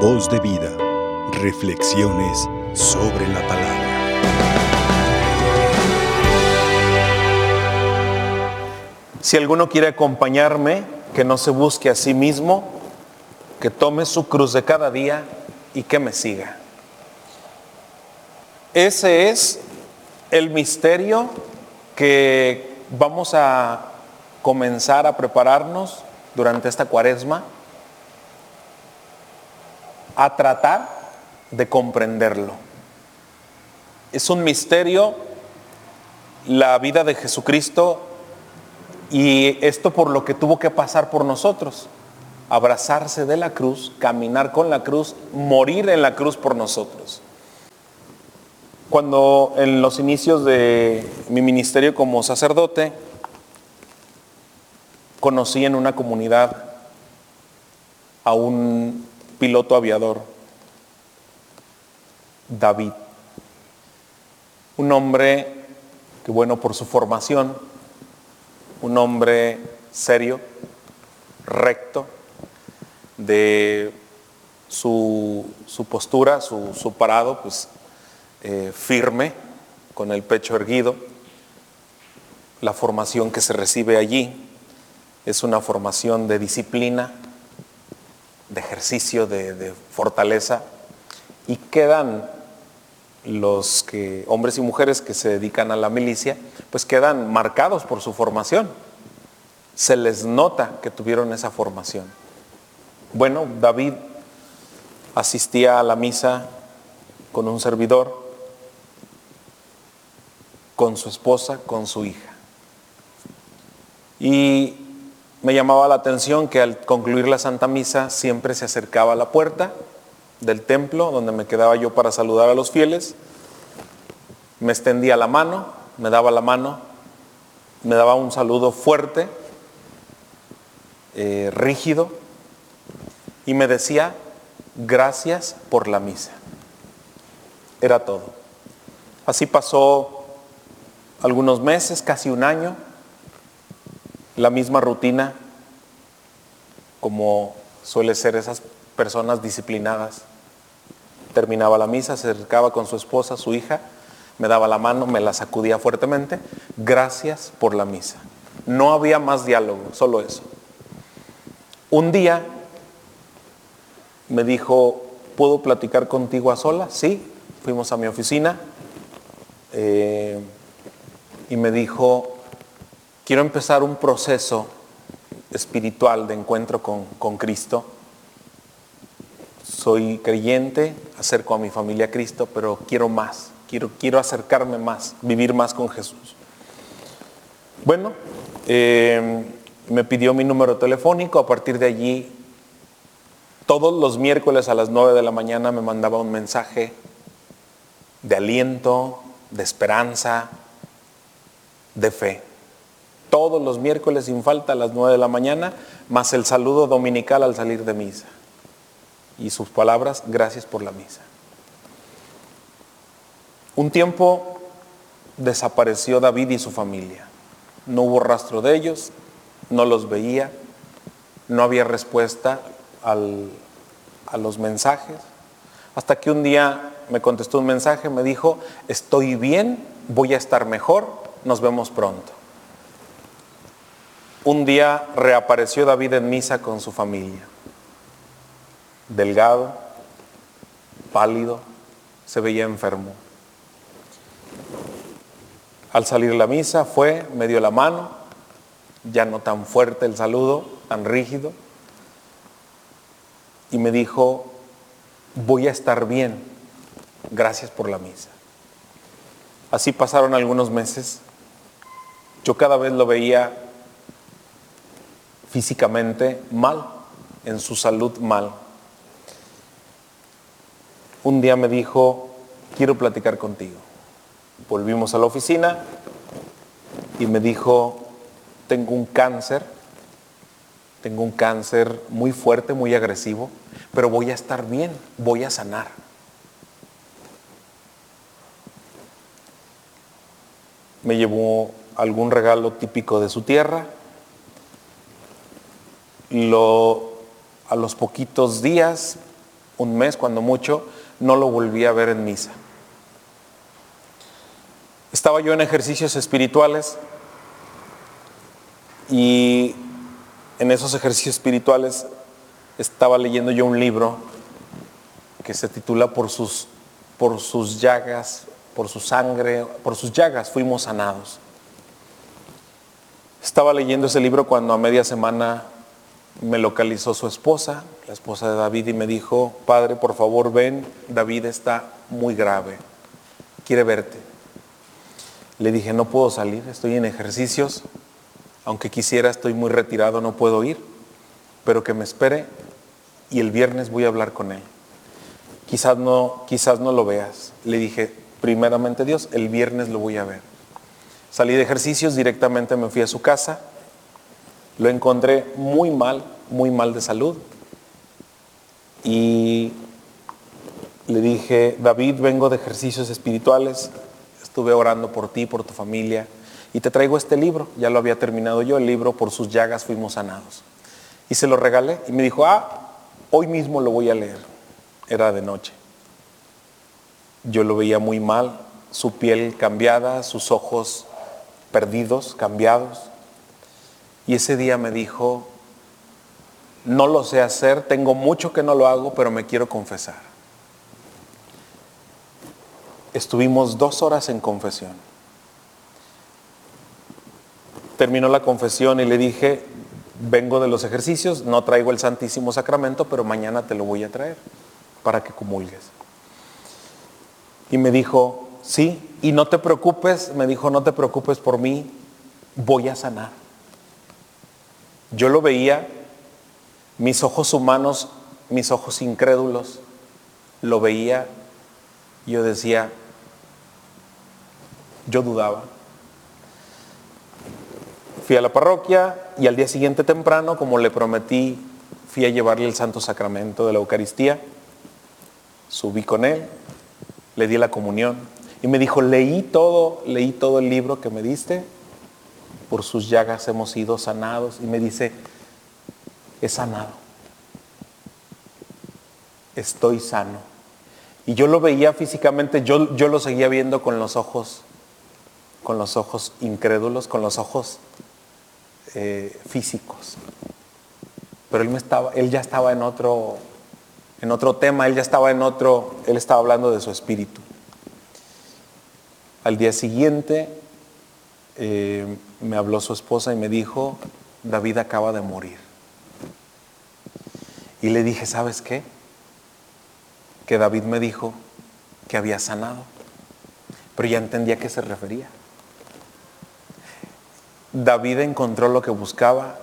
Voz de vida. Reflexiones sobre la palabra. Si alguno quiere acompañarme, que no se busque a sí mismo, que tome su cruz de cada día y que me siga. Ese es el misterio que vamos a comenzar a prepararnos durante esta cuaresma a tratar de comprenderlo. Es un misterio la vida de Jesucristo y esto por lo que tuvo que pasar por nosotros. Abrazarse de la cruz, caminar con la cruz, morir en la cruz por nosotros. Cuando en los inicios de mi ministerio como sacerdote, conocí en una comunidad a un piloto aviador, David. Un hombre que bueno, por su formación, un hombre serio, recto, de su, postura, su, parado, pues eh, firme, con el pecho erguido. La formación que se recibe allí es una formación de disciplina, de ejercicio, de, fortaleza, y quedan los que, hombres y mujeres que se dedican a la milicia, pues quedan marcados por su formación. Se les nota que tuvieron esa formación. Bueno, David asistía a la misa con un servidor, con su esposa, con su hija. Y me llamaba la atención que al concluir la Santa Misa siempre se acercaba a la puerta del templo donde me quedaba yo para saludar a los fieles, me extendía la mano, me daba la mano, me daba un saludo fuerte, eh, rígido, y me decía, gracias por la misa. Era todo. Así pasó algunos meses, casi un año, la misma rutina como suele ser esas personas disciplinadas. Terminaba la misa, se acercaba con su esposa, su hija, me daba la mano, me la sacudía fuertemente. Gracias por la misa. No había más diálogo, solo eso. Un día me dijo, ¿puedo platicar contigo a solas? Sí, fuimos a mi oficina eh, y me dijo, quiero empezar un proceso espiritual de encuentro con, Cristo. Soy creyente, acerco a mi familia a Cristo, pero quiero más, quiero, quiero acercarme más, vivir más con Jesús. Bueno, eh, me pidió mi número telefónico, a partir de allí, todos los miércoles a las 9 de la mañana me mandaba un mensaje de aliento, de esperanza, de fe todos los miércoles sin falta a las 9 de la mañana, más el saludo dominical al salir de misa. Y sus palabras, gracias por la misa. Un tiempo desapareció David y su familia. No hubo rastro de ellos, no los veía, no había respuesta a los mensajes. Hasta que un día me contestó un mensaje, me dijo, estoy bien, voy a estar mejor, nos vemos pronto. Un día reapareció David en misa con su familia. Delgado, pálido, se veía enfermo. Al salir la misa fue, me dio la mano, ya no tan fuerte el saludo, tan rígido, y me dijo, voy a estar bien, gracias por la misa. Así pasaron algunos meses. Yo cada vez lo veía físicamente mal, en su salud mal. Un día me dijo, quiero platicar contigo. Volvimos a la oficina y me dijo, tengo un cáncer, tengo un cáncer muy fuerte, muy agresivo, pero voy a estar bien, voy a sanar. Me llevó algún regalo típico de su tierra, lo, a los poquitos días un mes cuando mucho, no lo volví a ver en misa. Estaba yo en ejercicios espirituales y en esos ejercicios espirituales estaba leyendo yo un libro que se titula Por sus, por sus llagas, por su sangre, por sus llagas fuimos sanados. Estaba leyendo ese libro cuando a media semana me localizó su esposa, la esposa de David, y me dijo, Padre, por favor ven, David está muy grave, quiere verte. Le dije, no puedo salir, estoy en ejercicios, aunque quisiera, estoy muy retirado, no puedo ir, pero que me espere y el viernes voy a hablar con él. Quizás no, quizás no lo veas. Le dije, primeramente Dios, el viernes lo voy a ver. Salí de ejercicios, directamente me fui a su casa, lo encontré muy mal, muy mal de salud. Y le dije, David, vengo de ejercicios espirituales, estuve orando por ti, por tu familia, y te traigo este libro, ya lo había terminado yo, el libro Por sus llagas fuimos sanados. Y se lo regalé y me dijo, ah, hoy mismo lo voy a leer. Era de noche. Yo lo veía muy mal, su piel cambiada, sus ojos perdidos, cambiados. Y ese día me dijo, no lo sé hacer, tengo mucho que no lo hago, pero me quiero confesar. Estuvimos dos horas en confesión terminó la confesión y le dije, vengo de los ejercicios, no traigo el Santísimo Sacramento, pero mañana te lo voy a traer para que comulgues. Y me dijo, sí, y no te preocupes, me dijo, no te preocupes por mí, voy a sanar. Yo lo veía, mis ojos humanos, mis ojos incrédulos, lo veía, yo decía, yo dudaba Fui a la parroquia y al día siguiente temprano, como le prometí, fui a llevarle el Santo Sacramento de la Eucaristía. Subí con él, le di la comunión y me dijo, leí todo, leí todo el libro que me diste, por sus llagas hemos sido sanados. Y me dice, he sanado, estoy sano. Y yo lo veía físicamente, yo, yo lo seguía viendo con los ojos, con los ojos incrédulos, con los ojos eh, físicos. Pero él, me estaba, él ya estaba en otro, en otro tema, él ya estaba en otro, él estaba hablando de su espíritu. Al día siguiente eh, me habló su esposa y me dijo, David acaba de morir. Y le dije, ¿sabes qué? Que David me dijo que había sanado, pero ya entendía a qué se refería. David encontró lo que buscaba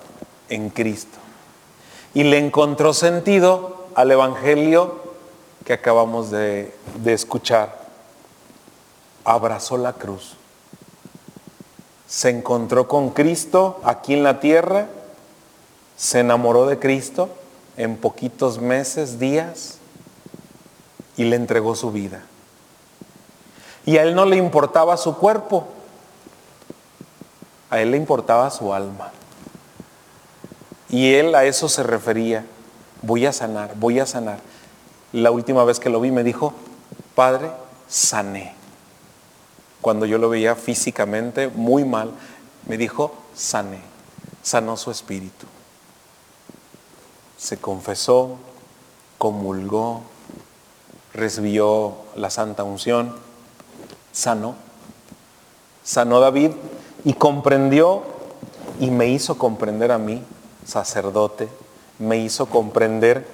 en Cristo y le encontró sentido al Evangelio que acabamos de, escuchar. Abrazó la cruz. Se encontró con Cristo aquí en la tierra, se enamoró de Cristo en poquitos meses, días, y le entregó su vida. Y a él no le importaba su cuerpo, a él le importaba su alma. Y él a eso se refería. Voy a sanar, voy a sanar. La última vez que lo vi me dijo, Padre, sané. Cuando yo lo veía físicamente muy mal, me dijo, sané. Sanó su espíritu. Se confesó, comulgó, recibió la santa unción, sanó. Sanó David y comprendió y me hizo comprender a mí, sacerdote, me hizo comprender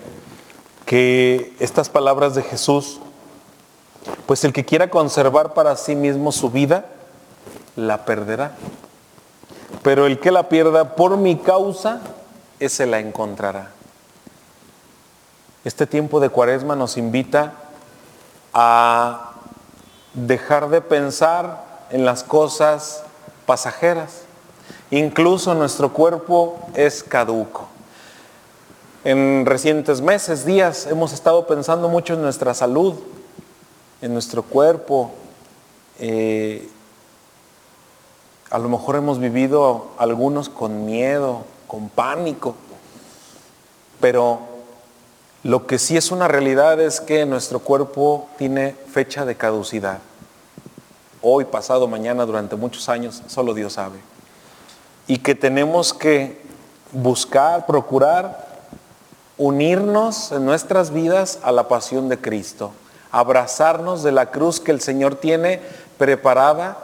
que estas palabras de Jesús, pues el que quiera conservar para sí mismo su vida, la perderá. Pero el que la pierda por mi causa, ese la encontrará. Este tiempo de cuaresma nos invita a dejar de pensar en las cosas pasajeras. Incluso nuestro cuerpo es caduco. En recientes meses, días, hemos estado pensando mucho en nuestra salud, en nuestro cuerpo. Eh, a lo mejor hemos vivido algunos con miedo, con pánico, pero Lo que sí es una realidad es que nuestro cuerpo tiene fecha de caducidad. Hoy, pasado, mañana, durante muchos años, solo Dios sabe. Y que tenemos que buscar, procurar unirnos en nuestras vidas a la pasión de Cristo, abrazarnos de la cruz que el Señor tiene preparada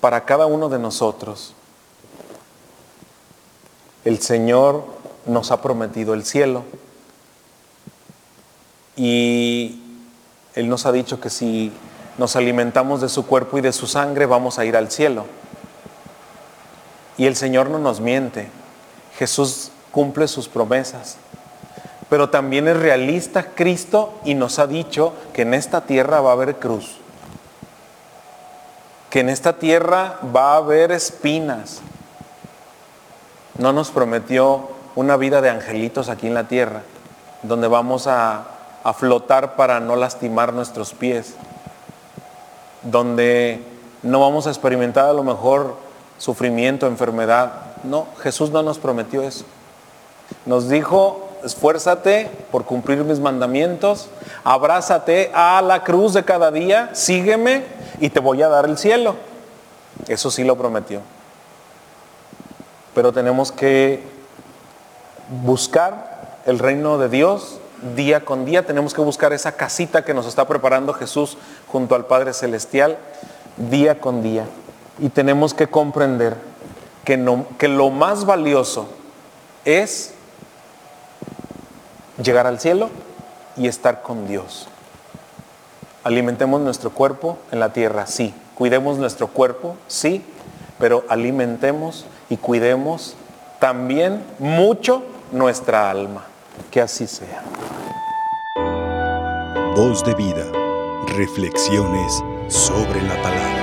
para cada uno de nosotros. El Señor nos ha prometido el cielo y Él nos ha dicho que si nos alimentamos de su cuerpo y de su sangre vamos a ir al cielo. Y el Señor no nos miente. Jesús cumple sus promesas. Pero también es realista Cristo y nos ha dicho que en esta tierra va a haber cruz. Que en esta tierra va a haber espinas. No nos prometió una vida de angelitos aquí en la tierra, donde vamos a, a flotar para no lastimar nuestros pies, donde no vamos a experimentar a lo mejor sufrimiento, enfermedad. No, Jesús no nos prometió eso. Nos dijo, esfuérzate por cumplir mis mandamientos, abrázate a la cruz de cada día, sígueme y te voy a dar el cielo. Eso sí lo prometió. Pero tenemos que buscar el reino de Dios día con día. Tenemos que buscar esa casita que nos está preparando Jesús junto al Padre Celestial día con día. Y tenemos que comprender que, no, que lo más valioso es llegar al cielo y estar con Dios. Alimentemos nuestro cuerpo en la tierra, sí. Cuidemos nuestro cuerpo, sí. Pero alimentemos y cuidemos también mucho nuestra alma. Que así sea. Voz de vida. Reflexiones sobre la palabra.